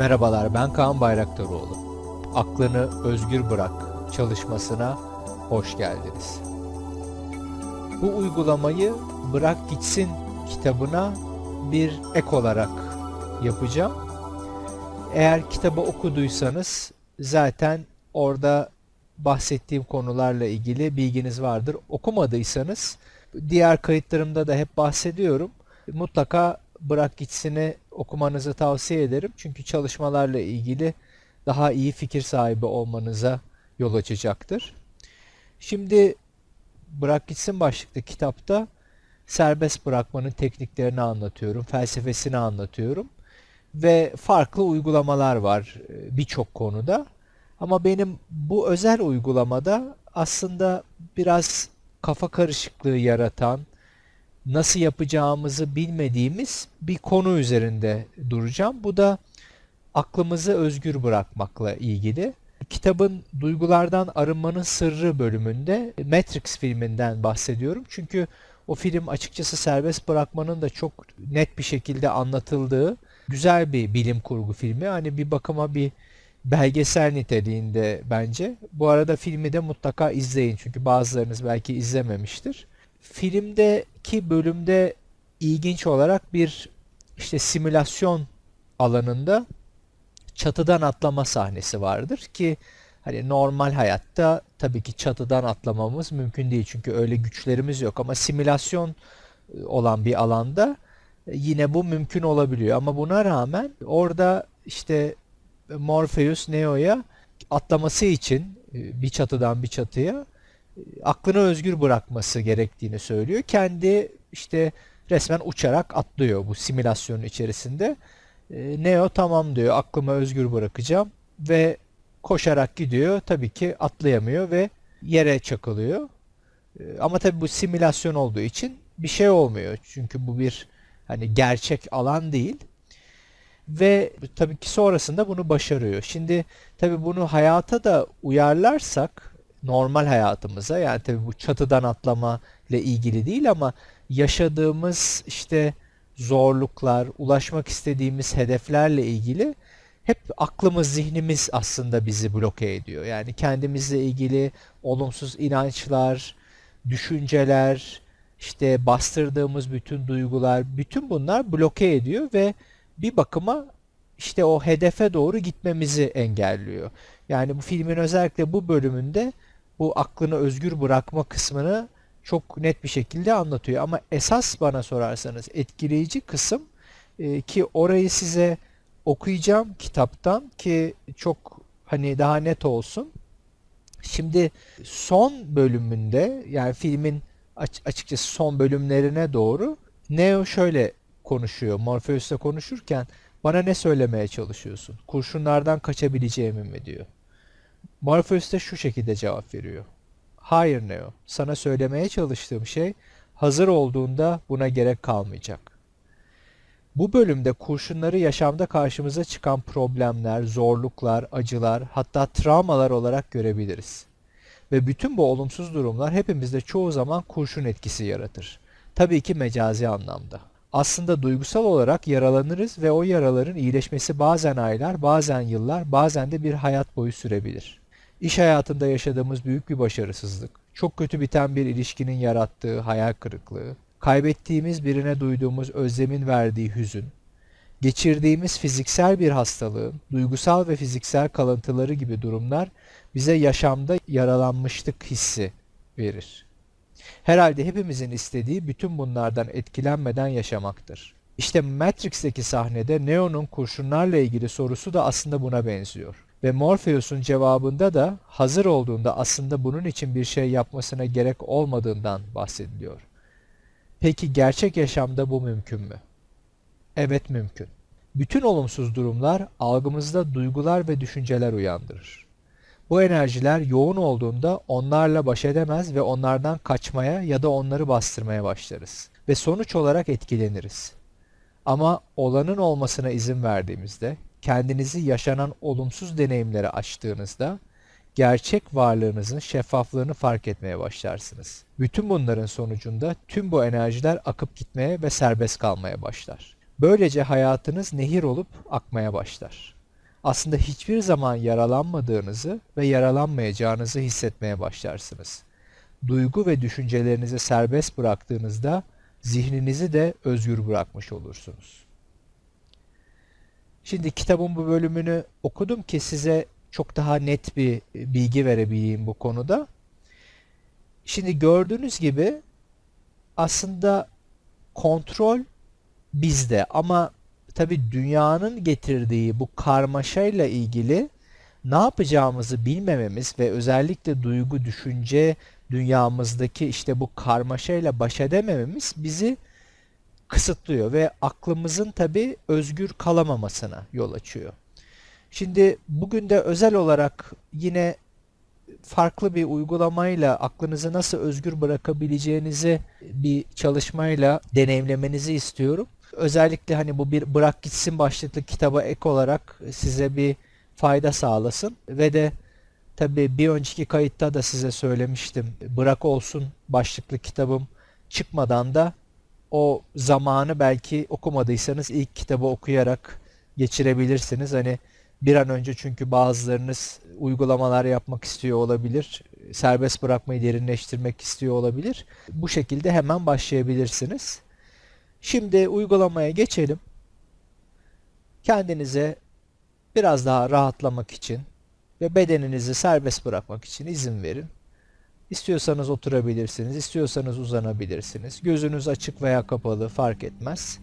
Merhabalar ben Kaan Bayraktaroğlu. Aklını özgür bırak çalışmasına hoş geldiniz. Bu uygulamayı Bırak Gitsin kitabına bir ek olarak yapacağım. Eğer kitabı okuduysanız zaten orada bahsettiğim konularla ilgili bilginiz vardır. Okumadıysanız diğer kayıtlarımda da hep bahsediyorum. Mutlaka Bırak Gitsin'i okumanızı tavsiye ederim. Çünkü çalışmalarla ilgili daha iyi fikir sahibi olmanıza yol açacaktır. Şimdi Bırak Gitsin başlıklı kitapta serbest bırakmanın tekniklerini anlatıyorum, felsefesini anlatıyorum ve farklı uygulamalar var e, birçok konuda. Ama benim bu özel uygulamada aslında biraz kafa karışıklığı yaratan, nasıl yapacağımızı bilmediğimiz bir konu üzerinde duracağım. Bu da aklımızı özgür bırakmakla ilgili. Kitabın Duygulardan Arınmanın Sırrı bölümünde Matrix filminden bahsediyorum. Çünkü o film açıkçası serbest bırakmanın da çok net bir şekilde anlatıldığı güzel bir bilim kurgu filmi. Hani bir bakıma bir belgesel niteliğinde bence. Bu arada filmi de mutlaka izleyin çünkü bazılarınız belki izlememiştir. Filmdeki bölümde ilginç olarak bir işte simülasyon alanında çatıdan atlama sahnesi vardır ki hani normal hayatta tabii ki çatıdan atlamamız mümkün değil çünkü öyle güçlerimiz yok ama simülasyon e, olan bir alanda e, yine bu mümkün olabiliyor. Ama buna rağmen orada işte Morpheus Neo'ya atlaması için e, bir çatıdan bir çatıya aklını özgür bırakması gerektiğini söylüyor. Kendi işte resmen uçarak atlıyor bu simülasyonun içerisinde. Neo tamam diyor aklımı özgür bırakacağım ve koşarak gidiyor. Tabii ki atlayamıyor ve yere çakılıyor. Ama tabii bu simülasyon olduğu için bir şey olmuyor. Çünkü bu bir hani gerçek alan değil. Ve tabii ki sonrasında bunu başarıyor. Şimdi tabii bunu hayata da uyarlarsak normal hayatımıza yani tabii bu çatıdan atlama ile ilgili değil ama yaşadığımız işte zorluklar, ulaşmak istediğimiz hedeflerle ilgili hep aklımız, zihnimiz aslında bizi bloke ediyor. Yani kendimizle ilgili olumsuz inançlar, düşünceler, işte bastırdığımız bütün duygular, bütün bunlar bloke ediyor ve bir bakıma işte o hedefe doğru gitmemizi engelliyor. Yani bu filmin özellikle bu bölümünde bu aklını özgür bırakma kısmını çok net bir şekilde anlatıyor. Ama esas bana sorarsanız etkileyici kısım e, ki orayı size okuyacağım kitaptan ki çok hani daha net olsun. Şimdi son bölümünde yani filmin açıkçası son bölümlerine doğru Neo şöyle konuşuyor. Morpheus'la konuşurken bana ne söylemeye çalışıyorsun? Kurşunlardan kaçabileceğimi mi diyor. Morpheus de şu şekilde cevap veriyor. Hayır Neo, sana söylemeye çalıştığım şey hazır olduğunda buna gerek kalmayacak. Bu bölümde kurşunları yaşamda karşımıza çıkan problemler, zorluklar, acılar, hatta travmalar olarak görebiliriz. Ve bütün bu olumsuz durumlar hepimizde çoğu zaman kurşun etkisi yaratır. Tabii ki mecazi anlamda. Aslında duygusal olarak yaralanırız ve o yaraların iyileşmesi bazen aylar, bazen yıllar, bazen de bir hayat boyu sürebilir. İş hayatında yaşadığımız büyük bir başarısızlık, çok kötü biten bir ilişkinin yarattığı hayal kırıklığı, kaybettiğimiz birine duyduğumuz özlemin verdiği hüzün, geçirdiğimiz fiziksel bir hastalığın, duygusal ve fiziksel kalıntıları gibi durumlar bize yaşamda yaralanmışlık hissi verir. Herhalde hepimizin istediği bütün bunlardan etkilenmeden yaşamaktır. İşte Matrix'teki sahnede Neo'nun kurşunlarla ilgili sorusu da aslında buna benziyor. Ve Morpheus'un cevabında da hazır olduğunda aslında bunun için bir şey yapmasına gerek olmadığından bahsediliyor. Peki gerçek yaşamda bu mümkün mü? Evet mümkün. Bütün olumsuz durumlar algımızda duygular ve düşünceler uyandırır. Bu enerjiler yoğun olduğunda onlarla baş edemez ve onlardan kaçmaya ya da onları bastırmaya başlarız ve sonuç olarak etkileniriz. Ama olanın olmasına izin verdiğimizde, kendinizi yaşanan olumsuz deneyimlere açtığınızda gerçek varlığınızın şeffaflığını fark etmeye başlarsınız. Bütün bunların sonucunda tüm bu enerjiler akıp gitmeye ve serbest kalmaya başlar. Böylece hayatınız nehir olup akmaya başlar. Aslında hiçbir zaman yaralanmadığınızı ve yaralanmayacağınızı hissetmeye başlarsınız. Duygu ve düşüncelerinizi serbest bıraktığınızda zihninizi de özgür bırakmış olursunuz. Şimdi kitabın bu bölümünü okudum ki size çok daha net bir bilgi verebileyim bu konuda. Şimdi gördüğünüz gibi aslında kontrol bizde ama tabi dünyanın getirdiği bu karmaşayla ilgili ne yapacağımızı bilmememiz ve özellikle duygu, düşünce dünyamızdaki işte bu karmaşayla baş edemememiz bizi kısıtlıyor ve aklımızın tabi özgür kalamamasına yol açıyor. Şimdi bugün de özel olarak yine farklı bir uygulamayla aklınızı nasıl özgür bırakabileceğinizi bir çalışmayla deneyimlemenizi istiyorum. Özellikle hani bu bir bırak gitsin başlıklı kitaba ek olarak size bir fayda sağlasın ve de tabi bir önceki kayıtta da size söylemiştim. Bırak olsun başlıklı kitabım çıkmadan da o zamanı belki okumadıysanız ilk kitabı okuyarak geçirebilirsiniz. Hani bir an önce çünkü bazılarınız uygulamalar yapmak istiyor olabilir. Serbest bırakmayı derinleştirmek istiyor olabilir. Bu şekilde hemen başlayabilirsiniz. Şimdi uygulamaya geçelim. Kendinize biraz daha rahatlamak için ve bedeninizi serbest bırakmak için izin verin. İstiyorsanız oturabilirsiniz, istiyorsanız uzanabilirsiniz. Gözünüz açık veya kapalı fark etmez.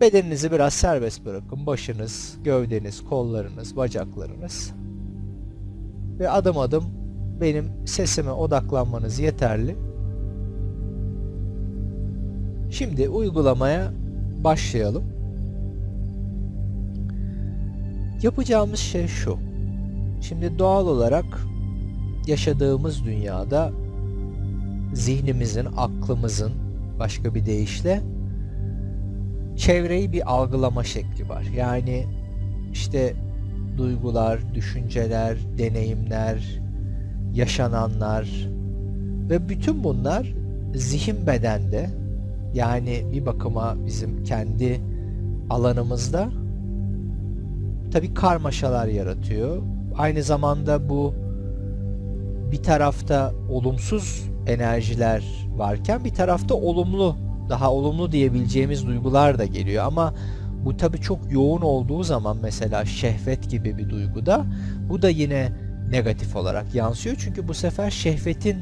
Bedeninizi biraz serbest bırakın. Başınız, gövdeniz, kollarınız, bacaklarınız. Ve adım adım benim sesime odaklanmanız yeterli. Şimdi uygulamaya başlayalım. Yapacağımız şey şu. Şimdi doğal olarak yaşadığımız dünyada zihnimizin, aklımızın başka bir deyişle çevreyi bir algılama şekli var. Yani işte duygular, düşünceler, deneyimler, yaşananlar ve bütün bunlar zihin bedende yani bir bakıma bizim kendi alanımızda tabi karmaşalar yaratıyor. Aynı zamanda bu bir tarafta olumsuz enerjiler varken bir tarafta olumlu daha olumlu diyebileceğimiz duygular da geliyor ama bu tabi çok yoğun olduğu zaman mesela şehvet gibi bir duyguda bu da yine negatif olarak yansıyor. Çünkü bu sefer şehvetin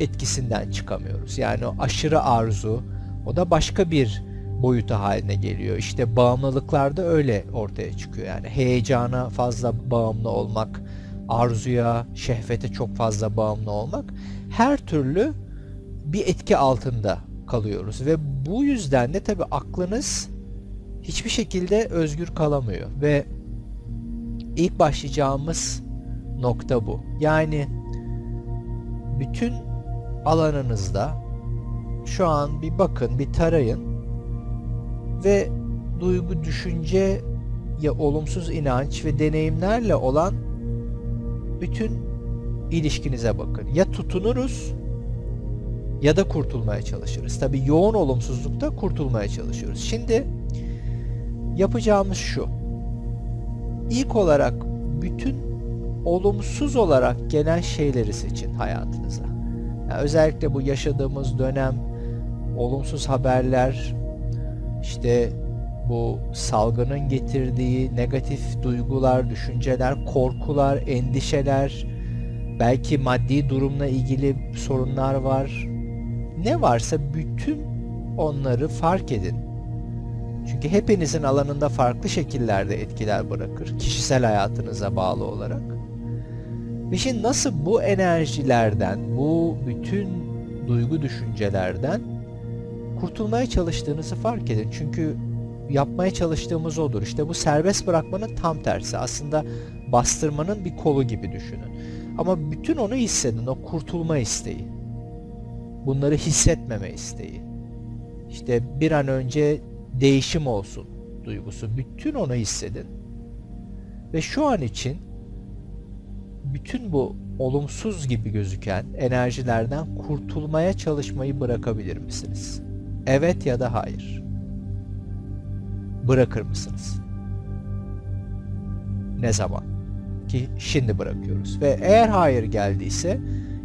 etkisinden çıkamıyoruz. Yani o aşırı arzu o da başka bir boyutu haline geliyor. İşte bağımlılıklarda öyle ortaya çıkıyor. Yani heyecana fazla bağımlı olmak, arzuya, şehvete çok fazla bağımlı olmak her türlü bir etki altında kalıyoruz ve bu yüzden de tabi aklınız hiçbir şekilde özgür kalamıyor ve ilk başlayacağımız nokta bu. Yani bütün alanınızda şu an bir bakın, bir tarayın ve duygu, düşünce ya olumsuz inanç ve deneyimlerle olan bütün ilişkinize bakın. Ya tutunuruz ya da kurtulmaya çalışırız. Tabii yoğun olumsuzlukta kurtulmaya çalışıyoruz. Şimdi yapacağımız şu. İlk olarak bütün olumsuz olarak gelen şeyleri seçin hayatınıza. Yani özellikle bu yaşadığımız dönem olumsuz haberler, işte bu salgının getirdiği negatif duygular, düşünceler, korkular, endişeler, belki maddi durumla ilgili sorunlar var, ne varsa bütün onları fark edin. Çünkü hepinizin alanında farklı şekillerde etkiler bırakır. Kişisel hayatınıza bağlı olarak. Ve şimdi nasıl bu enerjilerden, bu bütün duygu düşüncelerden kurtulmaya çalıştığınızı fark edin. Çünkü yapmaya çalıştığımız odur. İşte bu serbest bırakmanın tam tersi. Aslında bastırmanın bir kolu gibi düşünün. Ama bütün onu hissedin, o kurtulma isteği bunları hissetmeme isteği. İşte bir an önce değişim olsun duygusu. Bütün onu hissedin. Ve şu an için bütün bu olumsuz gibi gözüken enerjilerden kurtulmaya çalışmayı bırakabilir misiniz? Evet ya da hayır. Bırakır mısınız? Ne zaman? Ki şimdi bırakıyoruz. Ve eğer hayır geldiyse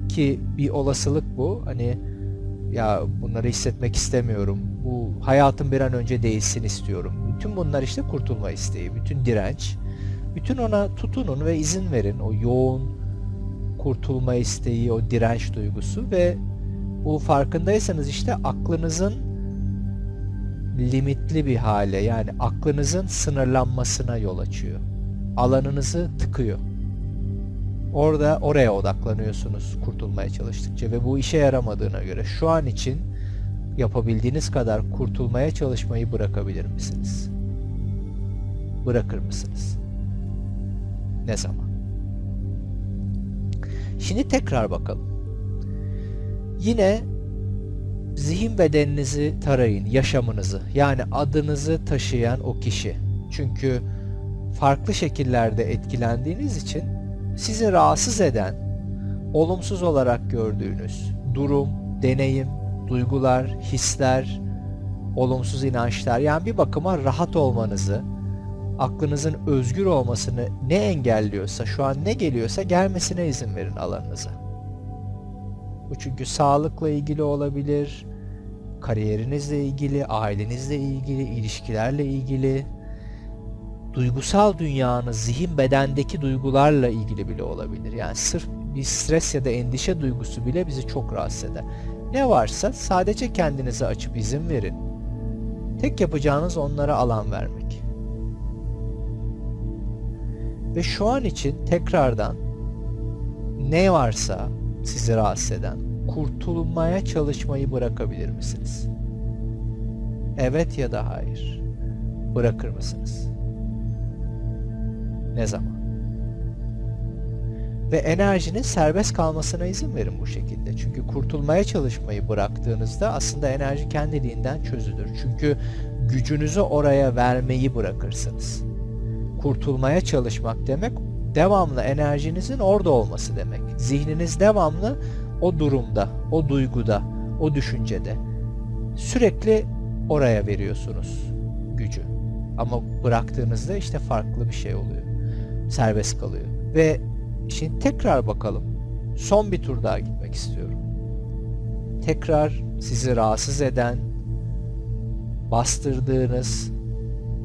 ki bir olasılık bu. Hani ya bunları hissetmek istemiyorum. Bu hayatım bir an önce değişsin istiyorum. Bütün bunlar işte kurtulma isteği, bütün direnç. Bütün ona tutunun ve izin verin. O yoğun kurtulma isteği, o direnç duygusu ve bu farkındaysanız işte aklınızın limitli bir hale yani aklınızın sınırlanmasına yol açıyor. Alanınızı tıkıyor. Orada oraya odaklanıyorsunuz kurtulmaya çalıştıkça ve bu işe yaramadığına göre şu an için yapabildiğiniz kadar kurtulmaya çalışmayı bırakabilir misiniz? Bırakır mısınız? Ne zaman? Şimdi tekrar bakalım. Yine zihin bedeninizi tarayın, yaşamınızı. Yani adınızı taşıyan o kişi. Çünkü farklı şekillerde etkilendiğiniz için sizi rahatsız eden, olumsuz olarak gördüğünüz durum, deneyim, duygular, hisler, olumsuz inançlar yani bir bakıma rahat olmanızı, aklınızın özgür olmasını ne engelliyorsa, şu an ne geliyorsa gelmesine izin verin alanınıza. Bu çünkü sağlıkla ilgili olabilir, kariyerinizle ilgili, ailenizle ilgili, ilişkilerle ilgili, duygusal dünyanız, zihin bedendeki duygularla ilgili bile olabilir. Yani sırf bir stres ya da endişe duygusu bile bizi çok rahatsız eder. Ne varsa sadece kendinize açıp izin verin. Tek yapacağınız onlara alan vermek. Ve şu an için tekrardan ne varsa sizi rahatsız eden kurtulmaya çalışmayı bırakabilir misiniz? Evet ya da hayır. Bırakır mısınız? Ne zaman? Ve enerjinin serbest kalmasına izin verin bu şekilde. Çünkü kurtulmaya çalışmayı bıraktığınızda aslında enerji kendiliğinden çözülür. Çünkü gücünüzü oraya vermeyi bırakırsınız. Kurtulmaya çalışmak demek devamlı enerjinizin orada olması demek. Zihniniz devamlı o durumda, o duyguda, o düşüncede. Sürekli oraya veriyorsunuz gücü. Ama bıraktığınızda işte farklı bir şey oluyor. Serbest kalıyor. Ve şimdi tekrar bakalım. Son bir tur daha gitmek istiyorum. Tekrar sizi rahatsız eden, bastırdığınız,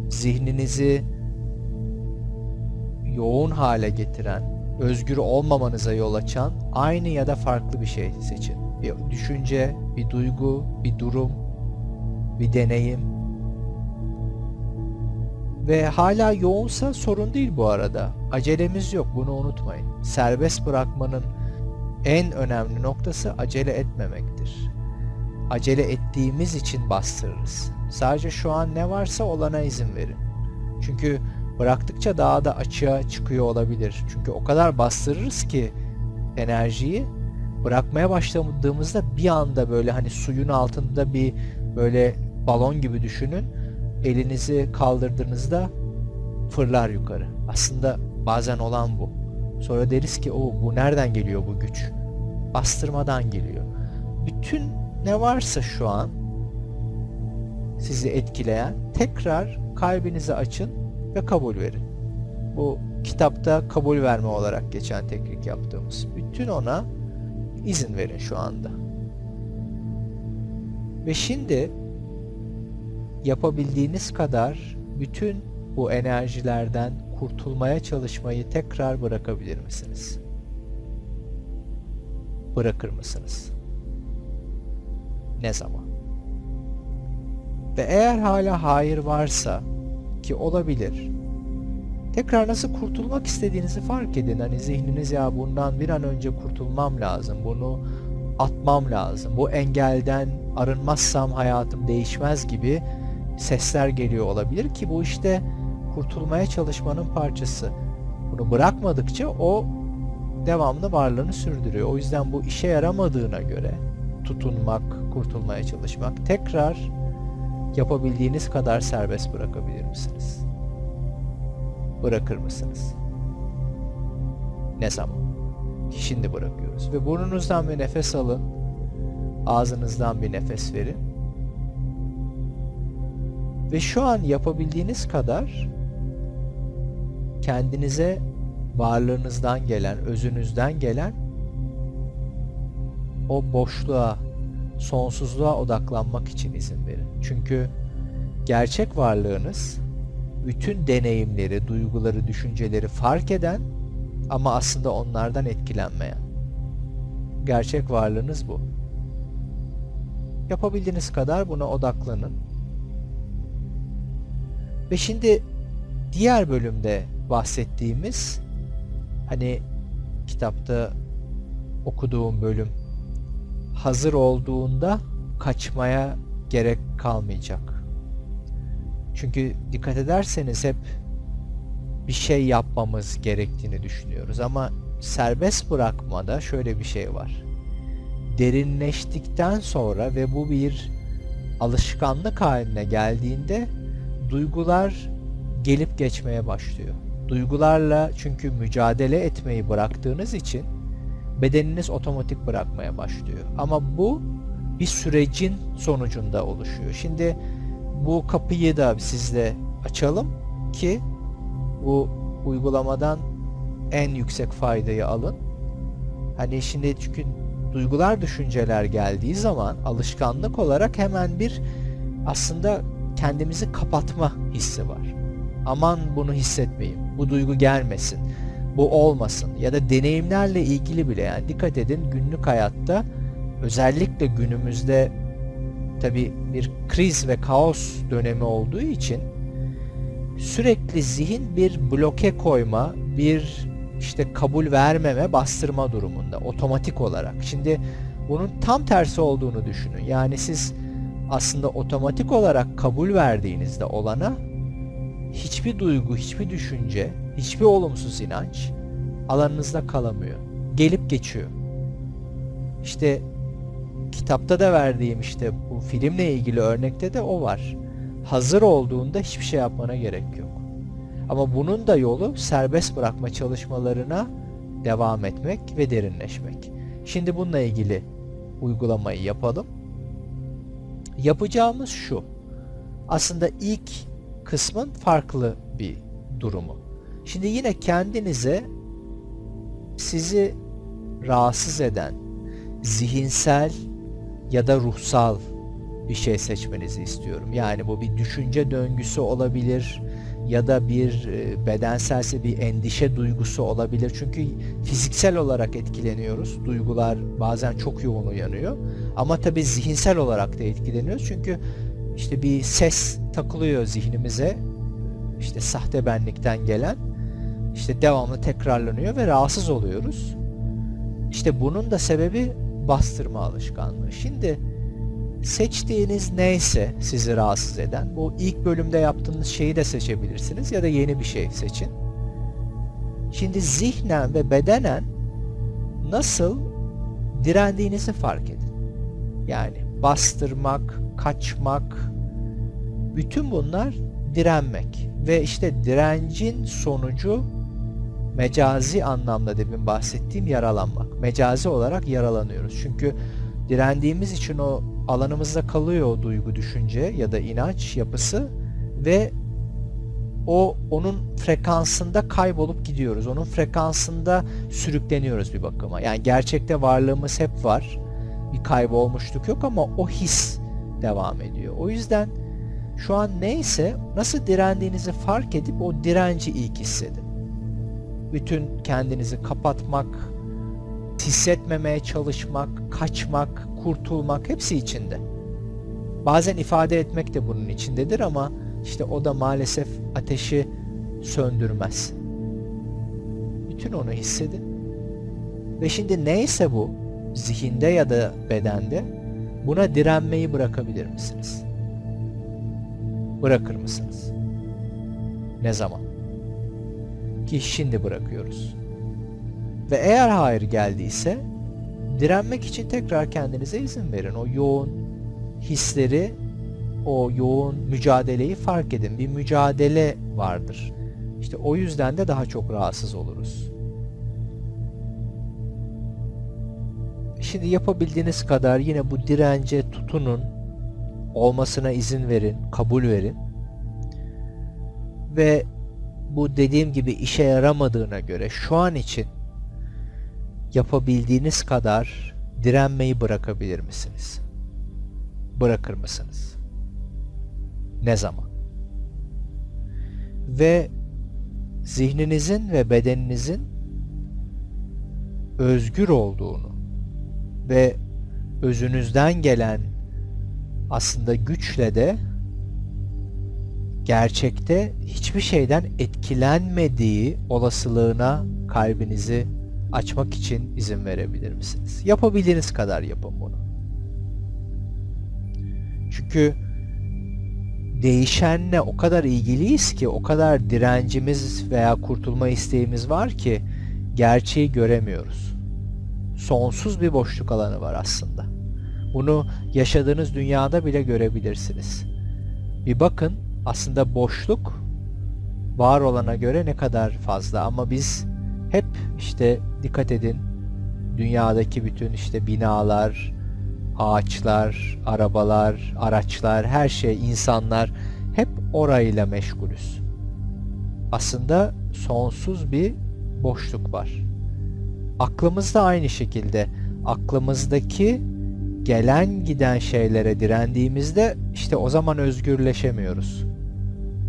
zihninizi yoğun hale getiren, özgür olmamanıza yol açan aynı ya da farklı bir şey seçin. Bir düşünce, bir duygu, bir durum, bir deneyim. Ve hala yoğunsa sorun değil bu arada. Acelemiz yok bunu unutmayın. Serbest bırakmanın en önemli noktası acele etmemektir. Acele ettiğimiz için bastırırız. Sadece şu an ne varsa olana izin verin. Çünkü bıraktıkça daha da açığa çıkıyor olabilir. Çünkü o kadar bastırırız ki enerjiyi bırakmaya başladığımızda bir anda böyle hani suyun altında bir böyle balon gibi düşünün. Elinizi kaldırdığınızda fırlar yukarı. Aslında bazen olan bu. Sonra deriz ki o bu nereden geliyor bu güç? Bastırmadan geliyor. Bütün ne varsa şu an sizi etkileyen tekrar kalbinizi açın ve kabul verin. Bu kitapta kabul verme olarak geçen teknik yaptığımız. Bütün ona izin verin şu anda. Ve şimdi yapabildiğiniz kadar bütün bu enerjilerden kurtulmaya çalışmayı tekrar bırakabilir misiniz? Bırakır mısınız? Ne zaman? Ve eğer hala hayır varsa ki olabilir. Tekrar nasıl kurtulmak istediğinizi fark edin. Hani zihniniz ya bundan bir an önce kurtulmam lazım. Bunu atmam lazım. Bu engelden arınmazsam hayatım değişmez gibi sesler geliyor olabilir ki bu işte kurtulmaya çalışmanın parçası. Bunu bırakmadıkça o devamlı varlığını sürdürüyor. O yüzden bu işe yaramadığına göre tutunmak, kurtulmaya çalışmak tekrar yapabildiğiniz kadar serbest bırakabilir misiniz? Bırakır mısınız? Ne zaman? Şimdi bırakıyoruz. Ve burnunuzdan bir nefes alın. Ağzınızdan bir nefes verin. Ve şu an yapabildiğiniz kadar kendinize varlığınızdan gelen, özünüzden gelen o boşluğa, sonsuzluğa odaklanmak için izin verin. Çünkü gerçek varlığınız bütün deneyimleri, duyguları, düşünceleri fark eden ama aslında onlardan etkilenmeyen. Gerçek varlığınız bu. Yapabildiğiniz kadar buna odaklanın. Ve şimdi diğer bölümde bahsettiğimiz hani kitapta okuduğum bölüm hazır olduğunda kaçmaya gerek kalmayacak. Çünkü dikkat ederseniz hep bir şey yapmamız gerektiğini düşünüyoruz ama serbest bırakmada şöyle bir şey var. Derinleştikten sonra ve bu bir alışkanlık haline geldiğinde duygular gelip geçmeye başlıyor. Duygularla çünkü mücadele etmeyi bıraktığınız için bedeniniz otomatik bırakmaya başlıyor. Ama bu bir sürecin sonucunda oluşuyor. Şimdi bu kapıyı da sizle açalım ki bu uygulamadan en yüksek faydayı alın. Hani şimdi çünkü duygular, düşünceler geldiği zaman alışkanlık olarak hemen bir aslında kendimizi kapatma hissi var. Aman bunu hissetmeyin, bu duygu gelmesin, bu olmasın ya da deneyimlerle ilgili bile yani dikkat edin günlük hayatta özellikle günümüzde tabi bir kriz ve kaos dönemi olduğu için sürekli zihin bir bloke koyma, bir işte kabul vermeme, bastırma durumunda otomatik olarak. Şimdi bunun tam tersi olduğunu düşünün. Yani siz aslında otomatik olarak kabul verdiğinizde olana hiçbir duygu, hiçbir düşünce, hiçbir olumsuz inanç alanınızda kalamıyor. Gelip geçiyor. İşte kitapta da verdiğim işte bu filmle ilgili örnekte de o var. Hazır olduğunda hiçbir şey yapmana gerek yok. Ama bunun da yolu serbest bırakma çalışmalarına devam etmek ve derinleşmek. Şimdi bununla ilgili uygulamayı yapalım. Yapacağımız şu. Aslında ilk kısmın farklı bir durumu. Şimdi yine kendinize sizi rahatsız eden zihinsel ya da ruhsal bir şey seçmenizi istiyorum. Yani bu bir düşünce döngüsü olabilir ya da bir e, bedenselse bir endişe duygusu olabilir. Çünkü fiziksel olarak etkileniyoruz. Duygular bazen çok yoğun uyanıyor. Ama tabii zihinsel olarak da etkileniyoruz. Çünkü işte bir ses takılıyor zihnimize. İşte sahte benlikten gelen işte devamlı tekrarlanıyor ve rahatsız oluyoruz. İşte bunun da sebebi bastırma alışkanlığı. Şimdi seçtiğiniz neyse sizi rahatsız eden, bu ilk bölümde yaptığınız şeyi de seçebilirsiniz ya da yeni bir şey seçin. Şimdi zihnen ve bedenen nasıl direndiğinizi fark edin. Yani bastırmak, kaçmak, bütün bunlar direnmek ve işte direncin sonucu mecazi anlamda demin bahsettiğim yaralanmak. Mecazi olarak yaralanıyoruz. Çünkü direndiğimiz için o alanımızda kalıyor o duygu, düşünce ya da inanç yapısı ve o onun frekansında kaybolup gidiyoruz. Onun frekansında sürükleniyoruz bir bakıma. Yani gerçekte varlığımız hep var. Bir kaybolmuşluk yok ama o his devam ediyor. O yüzden şu an neyse nasıl direndiğinizi fark edip o direnci ilk hissedin. Bütün kendinizi kapatmak, hissetmemeye çalışmak, kaçmak, kurtulmak hepsi içinde. Bazen ifade etmek de bunun içindedir ama işte o da maalesef ateşi söndürmez. Bütün onu hissedin. Ve şimdi neyse bu, zihinde ya da bedende buna direnmeyi bırakabilir misiniz? Bırakır mısınız? Ne zaman? Ki şimdi bırakıyoruz. Ve eğer hayır geldiyse direnmek için tekrar kendinize izin verin. O yoğun hisleri, o yoğun mücadeleyi fark edin. Bir mücadele vardır. İşte o yüzden de daha çok rahatsız oluruz. Şimdi yapabildiğiniz kadar yine bu dirence tutunun, olmasına izin verin, kabul verin. Ve bu dediğim gibi işe yaramadığına göre şu an için yapabildiğiniz kadar direnmeyi bırakabilir misiniz? Bırakır mısınız? Ne zaman? Ve zihninizin ve bedeninizin özgür olduğunu ve özünüzden gelen aslında güçle de gerçekte hiçbir şeyden etkilenmediği olasılığına kalbinizi açmak için izin verebilir misiniz? Yapabildiğiniz kadar yapın bunu. Çünkü değişenle o kadar ilgiliyiz ki, o kadar direncimiz veya kurtulma isteğimiz var ki gerçeği göremiyoruz. Sonsuz bir boşluk alanı var aslında. Bunu yaşadığınız dünyada bile görebilirsiniz. Bir bakın aslında boşluk var olana göre ne kadar fazla ama biz hep işte dikkat edin dünyadaki bütün işte binalar, ağaçlar, arabalar, araçlar, her şey, insanlar hep orayla meşgulüz. Aslında sonsuz bir boşluk var. Aklımızda aynı şekilde aklımızdaki gelen giden şeylere direndiğimizde işte o zaman özgürleşemiyoruz.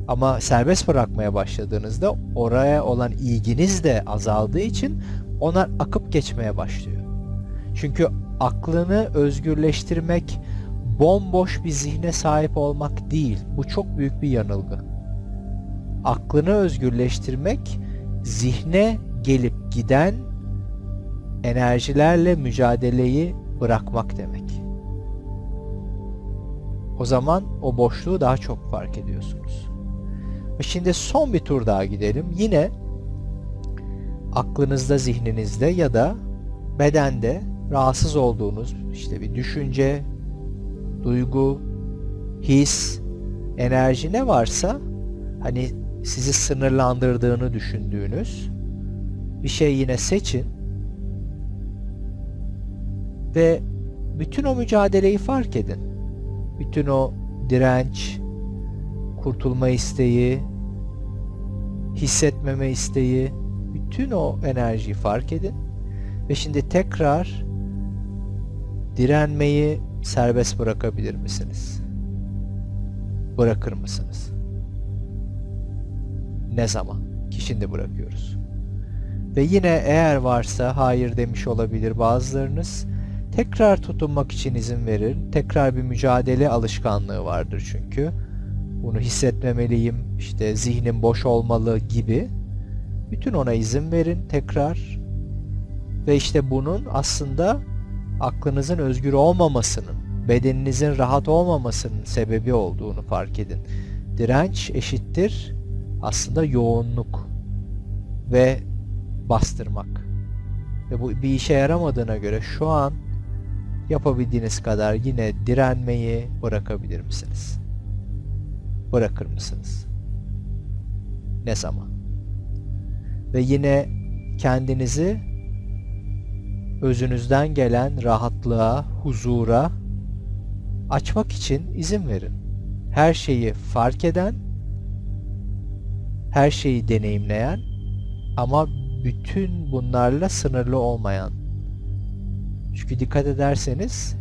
Ama serbest bırakmaya başladığınızda oraya olan ilginiz de azaldığı için onlar akıp geçmeye başlıyor. Çünkü aklını özgürleştirmek bomboş bir zihne sahip olmak değil. Bu çok büyük bir yanılgı. Aklını özgürleştirmek zihne gelip giden enerjilerle mücadeleyi bırakmak demek. O zaman o boşluğu daha çok fark ediyorsunuz. Şimdi son bir tur daha gidelim. Yine aklınızda, zihninizde ya da bedende rahatsız olduğunuz işte bir düşünce, duygu, his, enerji ne varsa hani sizi sınırlandırdığını düşündüğünüz bir şey yine seçin ve bütün o mücadeleyi fark edin. Bütün o direnç, kurtulma isteği, hissetmeme isteği, bütün o enerjiyi fark edin. Ve şimdi tekrar direnmeyi serbest bırakabilir misiniz? Bırakır mısınız? Ne zaman? Ki şimdi bırakıyoruz. Ve yine eğer varsa hayır demiş olabilir bazılarınız. Tekrar tutunmak için izin verir. Tekrar bir mücadele alışkanlığı vardır çünkü. Bunu hissetmemeliyim, işte zihnim boş olmalı gibi. Bütün ona izin verin tekrar. Ve işte bunun aslında aklınızın özgür olmamasının, bedeninizin rahat olmamasının sebebi olduğunu fark edin. Direnç eşittir aslında yoğunluk ve bastırmak. Ve bu bir işe yaramadığına göre şu an yapabildiğiniz kadar yine direnmeyi bırakabilir misiniz? Bırakır mısınız? Ne zaman? Ve yine kendinizi özünüzden gelen rahatlığa, huzura açmak için izin verin. Her şeyi fark eden, her şeyi deneyimleyen ama bütün bunlarla sınırlı olmayan. Çünkü dikkat ederseniz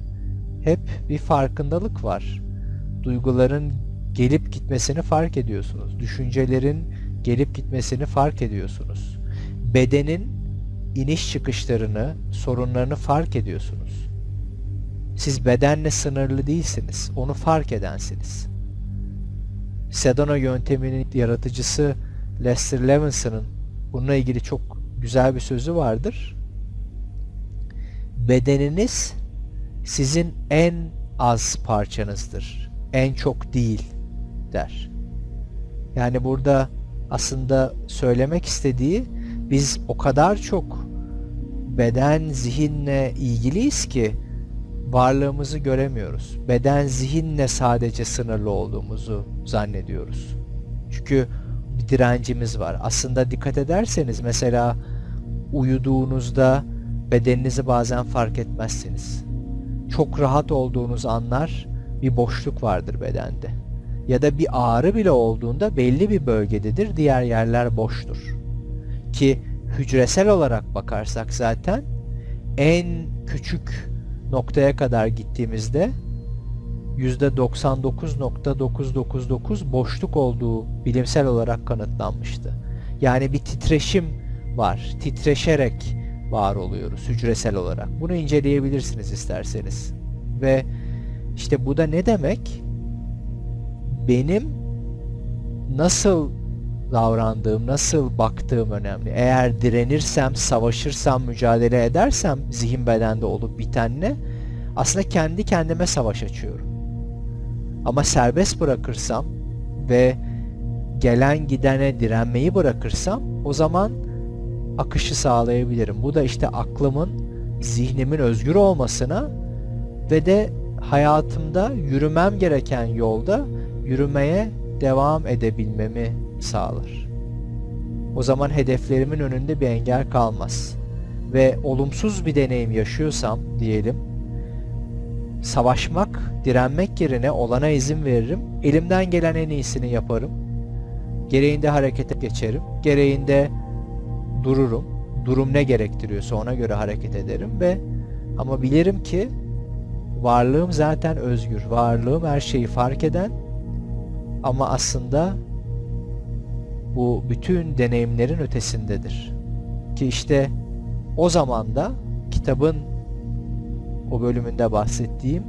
hep bir farkındalık var. Duyguların gelip gitmesini fark ediyorsunuz. Düşüncelerin gelip gitmesini fark ediyorsunuz. Bedenin iniş çıkışlarını, sorunlarını fark ediyorsunuz. Siz bedenle sınırlı değilsiniz. Onu fark edensiniz. Sedona yönteminin yaratıcısı Lester Levenson'ın bununla ilgili çok güzel bir sözü vardır. Bedeniniz sizin en az parçanızdır. En çok değil der. Yani burada aslında söylemek istediği biz o kadar çok beden zihinle ilgiliyiz ki varlığımızı göremiyoruz. Beden zihinle sadece sınırlı olduğumuzu zannediyoruz. Çünkü bir direncimiz var. Aslında dikkat ederseniz mesela uyuduğunuzda bedeninizi bazen fark etmezsiniz. Çok rahat olduğunuz anlar bir boşluk vardır bedende. ya da bir ağrı bile olduğunda belli bir bölgededir, diğer yerler boştur. Ki hücresel olarak bakarsak zaten en küçük noktaya kadar gittiğimizde %99.999 boşluk olduğu bilimsel olarak kanıtlanmıştı. Yani bir titreşim var. Titreşerek var oluyoruz hücresel olarak. Bunu inceleyebilirsiniz isterseniz. Ve işte bu da ne demek? Benim nasıl davrandığım, nasıl baktığım önemli. Eğer direnirsem, savaşırsam, mücadele edersem zihin bedende olup bitenle aslında kendi kendime savaş açıyorum. Ama serbest bırakırsam ve gelen gidene direnmeyi bırakırsam o zaman akışı sağlayabilirim. Bu da işte aklımın, zihnimin özgür olmasına ve de hayatımda yürümem gereken yolda yürümeye devam edebilmemi sağlar. O zaman hedeflerimin önünde bir engel kalmaz. Ve olumsuz bir deneyim yaşıyorsam diyelim, savaşmak, direnmek yerine olana izin veririm. Elimden gelen en iyisini yaparım. Gereğinde harekete geçerim. Gereğinde dururum. Durum ne gerektiriyorsa ona göre hareket ederim ve ama bilirim ki varlığım zaten özgür. Varlığım her şeyi fark eden ama aslında bu bütün deneyimlerin ötesindedir. Ki işte o zaman da kitabın o bölümünde bahsettiğim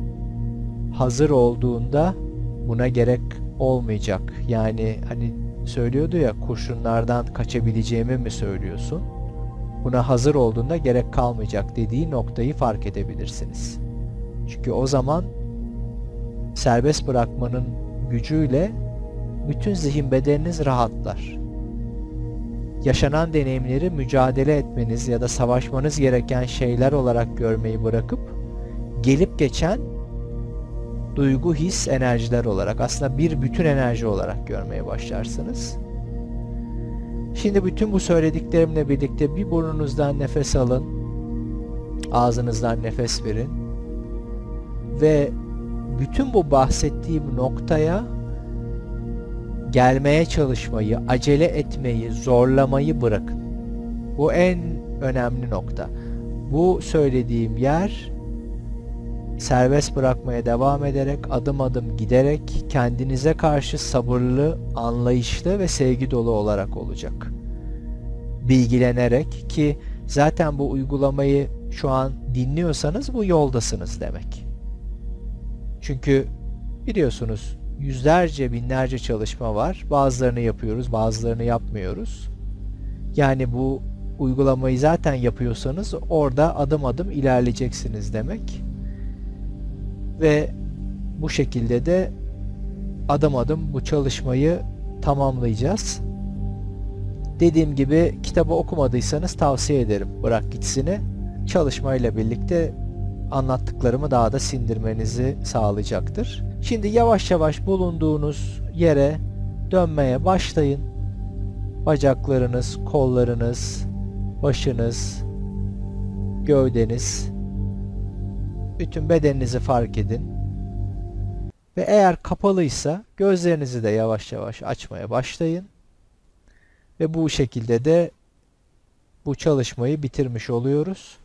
hazır olduğunda buna gerek olmayacak. Yani hani söylüyordu ya kurşunlardan kaçabileceğimi mi söylüyorsun? Buna hazır olduğunda gerek kalmayacak dediği noktayı fark edebilirsiniz. Çünkü o zaman serbest bırakmanın gücüyle bütün zihin bedeniniz rahatlar. Yaşanan deneyimleri mücadele etmeniz ya da savaşmanız gereken şeyler olarak görmeyi bırakıp gelip geçen duygu, his, enerjiler olarak aslında bir bütün enerji olarak görmeye başlarsınız. Şimdi bütün bu söylediklerimle birlikte bir burnunuzdan nefes alın, ağzınızdan nefes verin ve bütün bu bahsettiğim noktaya gelmeye çalışmayı, acele etmeyi, zorlamayı bırakın. Bu en önemli nokta. Bu söylediğim yer serbest bırakmaya devam ederek, adım adım giderek kendinize karşı sabırlı, anlayışlı ve sevgi dolu olarak olacak. Bilgilenerek ki zaten bu uygulamayı şu an dinliyorsanız bu yoldasınız demek. Çünkü biliyorsunuz yüzlerce binlerce çalışma var. Bazılarını yapıyoruz, bazılarını yapmıyoruz. Yani bu uygulamayı zaten yapıyorsanız orada adım adım ilerleyeceksiniz demek. Ve bu şekilde de adım adım bu çalışmayı tamamlayacağız. Dediğim gibi kitabı okumadıysanız tavsiye ederim bırak gitsini. Çalışmayla birlikte anlattıklarımı daha da sindirmenizi sağlayacaktır. Şimdi yavaş yavaş bulunduğunuz yere dönmeye başlayın. Bacaklarınız, kollarınız, başınız, gövdeniz, bütün bedeninizi fark edin. Ve eğer kapalıysa gözlerinizi de yavaş yavaş açmaya başlayın. Ve bu şekilde de bu çalışmayı bitirmiş oluyoruz.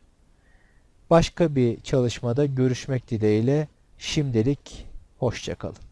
Başka bir çalışmada görüşmek dileğiyle şimdilik hoşçakalın.